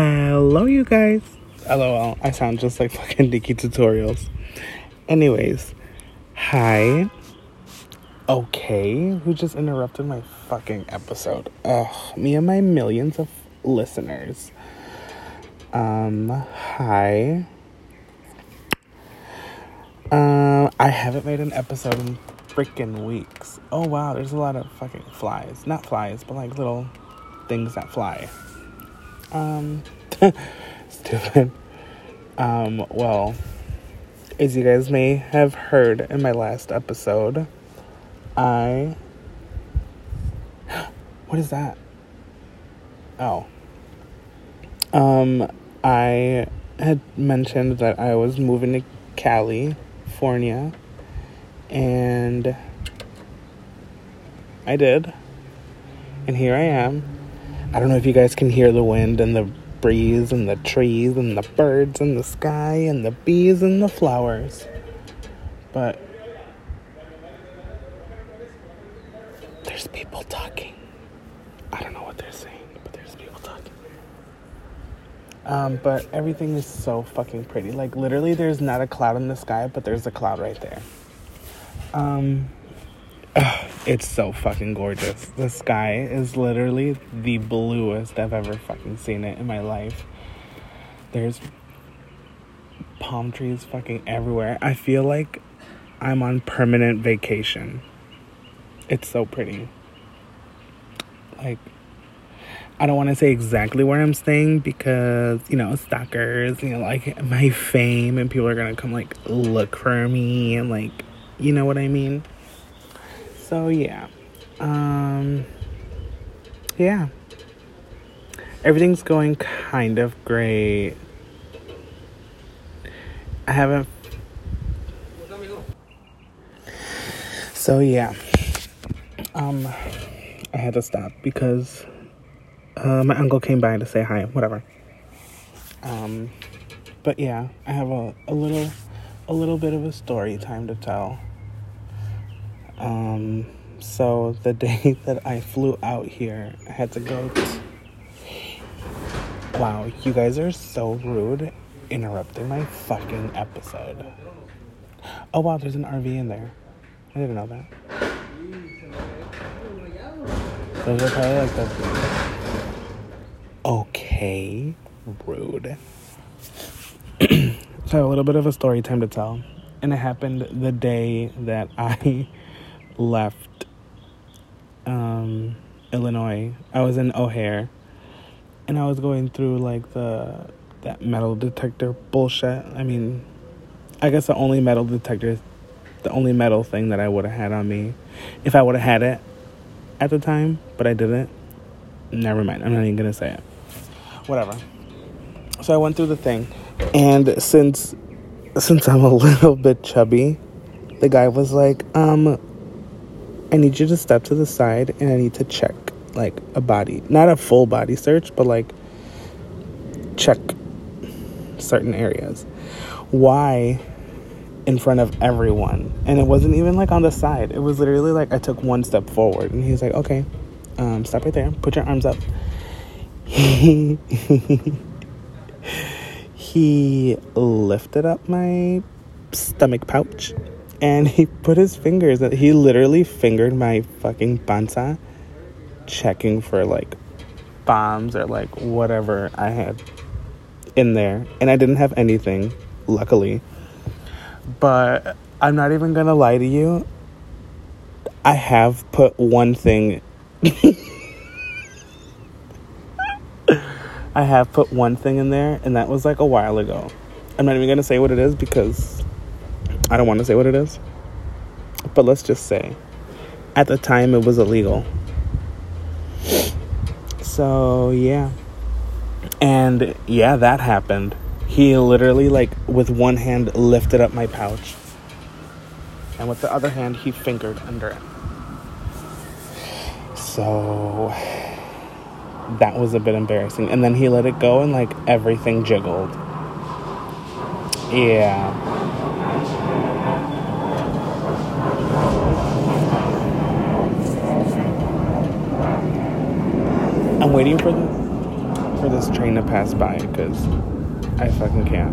Hello, you guys. LOL. I sound just like fucking NikkieTutorials. Anyways, hi. Okay, who just interrupted my fucking episode? Ugh, me and my millions of listeners. Um, hi. Um, I haven't made an episode in freaking weeks. Oh wow, there's a lot of fucking flies. Not flies, but like little things that fly. Um, stupid. Um, well, as you guys may have heard in my last episode, I. What is that? Oh. Um, I had mentioned that I was moving to California, and I did. And here I am. I don't know if you guys can hear the wind and the breeze and the trees and the birds and the sky and the bees and the flowers. But there's people talking. I don't know what they're saying, but there's people talking. Um, but everything is so fucking pretty. Like literally there's not a cloud in the sky, but there's a cloud right there. Um ugh, it's so fucking gorgeous. The sky is literally the bluest I've ever fucking seen it in my life. There's palm trees fucking everywhere. I feel like I'm on permanent vacation. It's so pretty. Like, I don't want to say exactly where I'm staying because, you know, stalkers, you know, like my fame and people are going to come, like, look for me and, like, you know what I mean? So, yeah. Um, yeah. Everything's going kind of great. I haven't. So, yeah. Um, I had to stop because uh, my uncle came by to say hi, whatever. Um, but yeah, I have a, a little a little bit of a story time to tell. Um, so the day that I flew out here, I had to go. Wow, you guys are so rude, interrupting my fucking episode. Oh wow, there's an RV in there. I didn't know that. Those are probably like the. Okay, rude. so I have a little bit of a story time to tell, and it happened the day that I left um, Illinois. I was in O'Hare, and I was going through like the that metal detector bullshit. I mean, I guess the only metal detector, the only metal thing that I would have had on me, if I would have had it at the time, but I didn't. Never mind. I'm not even gonna say it. Whatever. So I went through the thing, and since since I'm a little bit chubby, the guy was like, um, I need you to step to the side and I need to check like a body, not a full body search, but like check certain areas. Why in front of everyone? And it wasn't even like on the side. It was literally like I took one step forward and he's like, okay, um, stop right there, put your arms up. He, he lifted up my stomach pouch and he put his fingers he literally fingered my fucking panza checking for like bombs or like whatever I had in there and I didn't have anything luckily. But I'm not even gonna lie to you I have put one thing I have put one thing in there and that was like a while ago. I'm not even gonna say what it is because I don't want to say what it is, but let's just say at the time it was illegal. So, yeah. And yeah, that happened. He literally, like, with one hand lifted up my pouch, and with the other hand, he fingered under it. So, that was a bit embarrassing. And then he let it go, and, like, everything jiggled. Yeah. I'm waiting for the for this train to pass by because I fucking can't.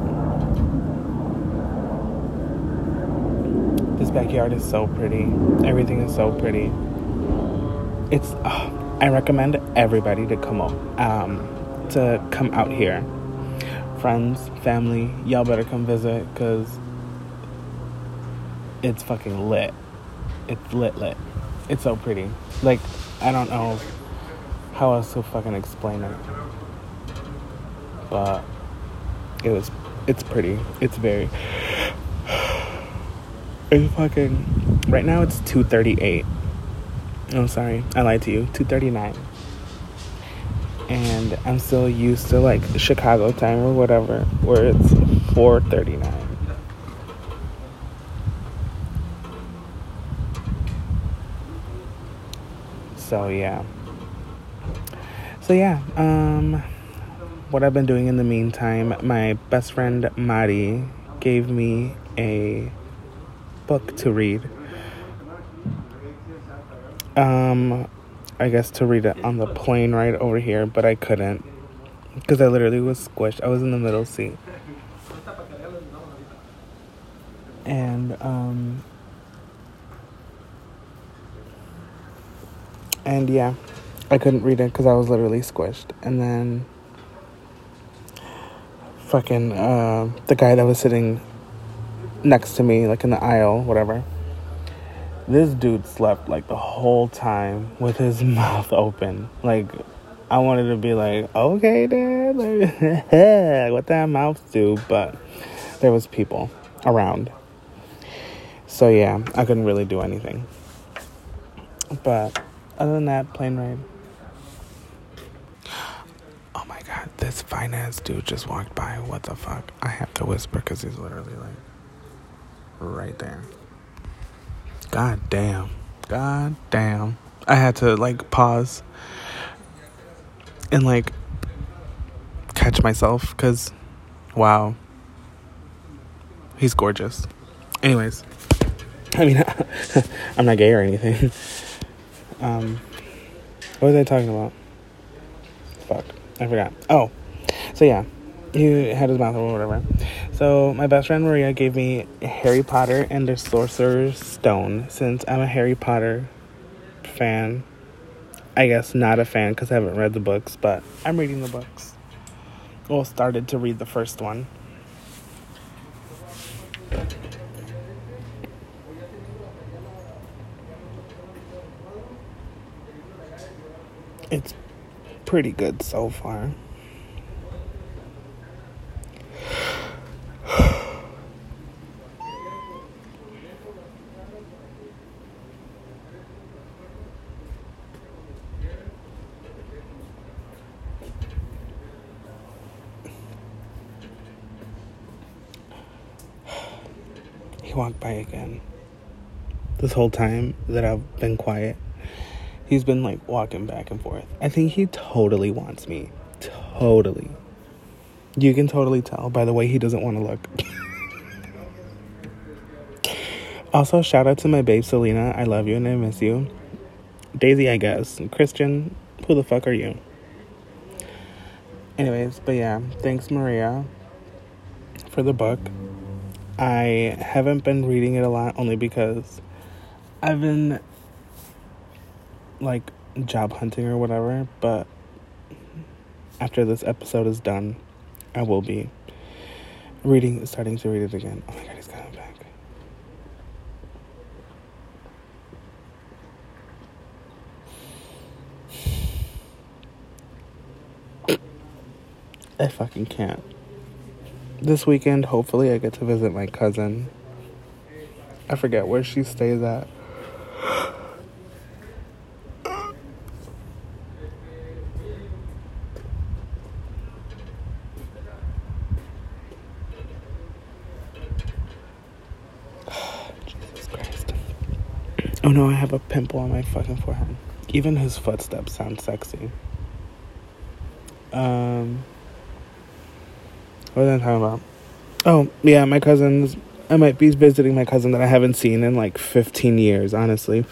This backyard is so pretty. Everything is so pretty. It's. Uh, I recommend everybody to come up, um, to come out here. Friends, family, y'all better come visit because it's fucking lit. It's lit, lit. It's so pretty. Like I don't know how else to fucking explain it, but it was. It's pretty. It's very. It's fucking. Right now it's two thirty eight. Oh, sorry, I lied to you. Two thirty nine. And I'm still used to like Chicago time or whatever, where it's four thirty nine. So yeah. So yeah, um what I've been doing in the meantime, my best friend Mari gave me a book to read. Um I guess to read it on the plane right over here, but I couldn't because I literally was squished. I was in the middle seat. And um and yeah, I couldn't read it because I was literally squished. And then, fucking, uh, the guy that was sitting next to me, like in the aisle, whatever. This dude slept like the whole time with his mouth open. Like, I wanted to be like, okay, dad, like, what that mouth do? But there was people around. So yeah, I couldn't really do anything. But other than that, plane ride. Oh my god, this finance dude just walked by. What the fuck? I have to whisper because he's literally like right there. God damn. God damn. I had to like pause and like catch myself because wow. He's gorgeous. Anyways, I mean, I'm not gay or anything. Um, what was I talking about? Fuck, I forgot. Oh, so yeah, he had his mouth or whatever. So my best friend Maria gave me Harry Potter and the Sorcerer's Stone since I'm a Harry Potter fan. I guess not a fan because I haven't read the books, but I'm reading the books. Well, started to read the first one. It's pretty good so far. he walked by again. This whole time that I've been quiet. He's been like walking back and forth. I think he totally wants me. Totally. You can totally tell by the way he doesn't want to look. also, shout out to my babe Selena. I love you and I miss you. Daisy, I guess. Christian, who the fuck are you? Anyways, but yeah, thanks Maria for the book. I haven't been reading it a lot only because I've been like job hunting or whatever, but after this episode is done, I will be reading, starting to read it again. Oh my god, he's coming back. I fucking can't. This weekend, hopefully, I get to visit my cousin. I forget where she stays at. Oh no, I have a pimple on my fucking forehead. Even his footsteps sound sexy. Um, what was I talking about? Oh, yeah, my cousins. I might be visiting my cousin that I haven't seen in like 15 years, honestly.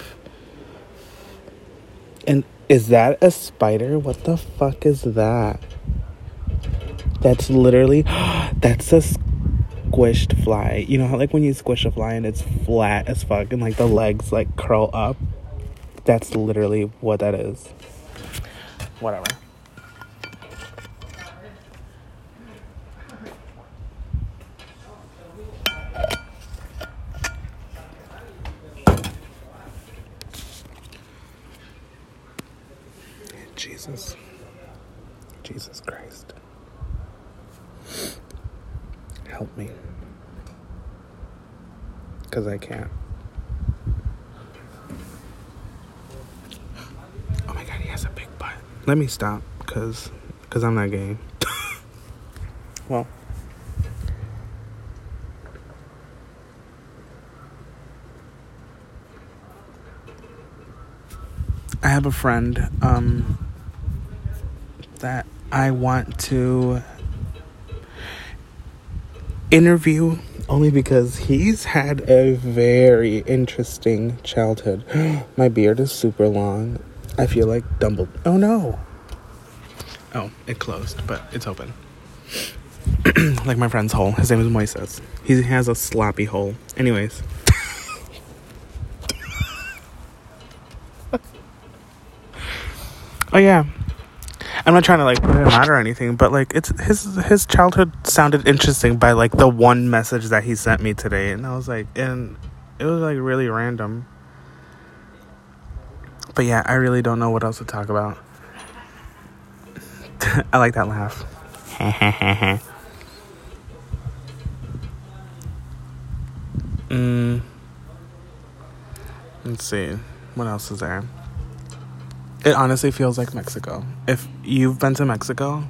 And is that a spider? What the fuck is that? That's literally that's a squished fly. You know how like when you squish a fly and it's flat as fuck and like the legs like curl up? That's literally what that is. Whatever. Jesus. Jesus Christ. Help me. Because I can't. Oh my god, he has a big butt. Let me stop, because cause I'm not gay. well. I have a friend um, that I want to interview only because he's had a very interesting childhood. My beard is super long. I feel like Dumbledore. Oh no. Oh, it closed, but it's open. like my friend's hole. His name is Moises. He has a sloppy hole. Anyways. oh yeah. I'm not trying to like put him out or anything, but like it's his his childhood sounded interesting by like the one message that he sent me today, and I was like, and it was like really random. But yeah, I really don't know what else to talk about. I like that laugh. mm. Let's see. What else is there? It honestly feels like Mexico. If you've been to Mexico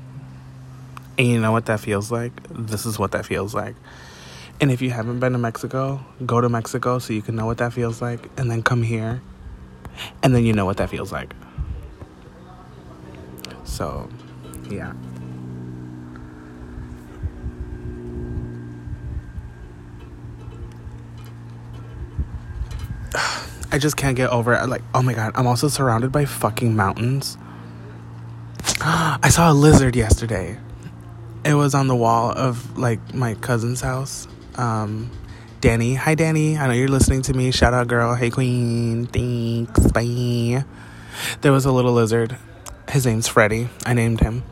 and you know what that feels like, this is what that feels like. And if you haven't been to Mexico, go to Mexico so you can know what that feels like, and then come here, and then you know what that feels like. So, yeah. I just can't get over it. Like, oh my god, I'm also surrounded by fucking mountains. I saw a lizard yesterday. It was on the wall of like my cousin's house. Um, Danny, hi Danny. I know you're listening to me. Shout out, girl. Hey, queen. Thanks. Bye. There was a little lizard. His name's Freddy. I named him.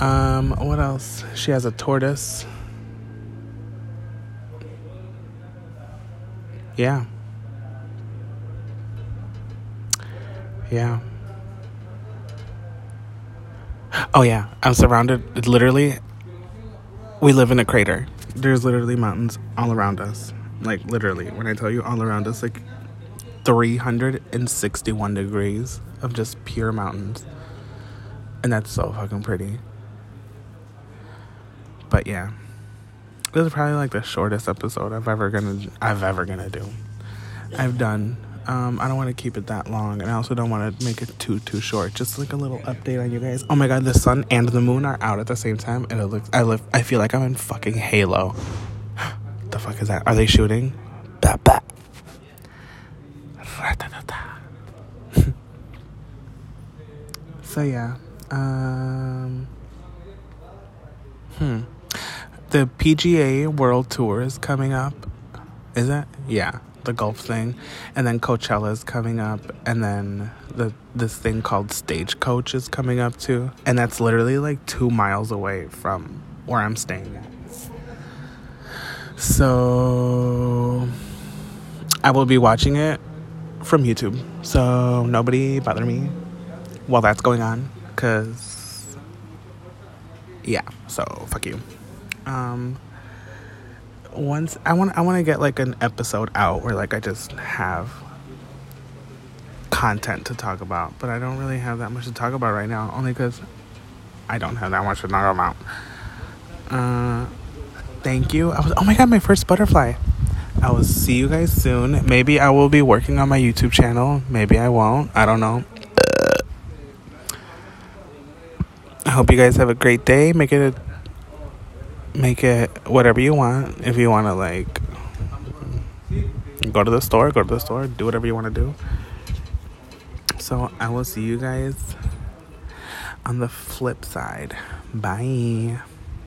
Um, what else? She has a tortoise. Yeah. Yeah. Oh, yeah. I'm surrounded, literally, we live in a crater. There's literally mountains all around us. Like, literally, when I tell you all around us, like 361 degrees of just pure mountains. And that's so fucking pretty. But yeah. This is probably like the shortest episode I've ever gonna I've ever gonna do. I've done. Um, I don't want to keep it that long, and I also don't want to make it too too short. Just like a little update on you guys. Oh my god, the sun and the moon are out at the same time, and it looks. I live. I feel like I'm in fucking Halo. the fuck is that? Are they shooting? Bah, bah. so yeah. Um. The PGA World Tour is coming up. Is it? Yeah, the golf thing, and then Coachella is coming up, and then the this thing called Stagecoach is coming up too, and that's literally like two miles away from where I'm staying at. So I will be watching it from YouTube. So nobody bother me while that's going on, cause yeah. So fuck you um once I want I want to get like an episode out where like I just have content to talk about, but I don't really have that much to talk about right now only cuz I don't have that much to talk about. Uh thank you. I was Oh my god, my first butterfly. I will see you guys soon. Maybe I will be working on my YouTube channel. Maybe I won't. I don't know. I hope you guys have a great day. Make it a make it whatever you want. If you want to like go to the store, go to the store, do whatever you want to do. So I will see you guys on the flip side. Bye.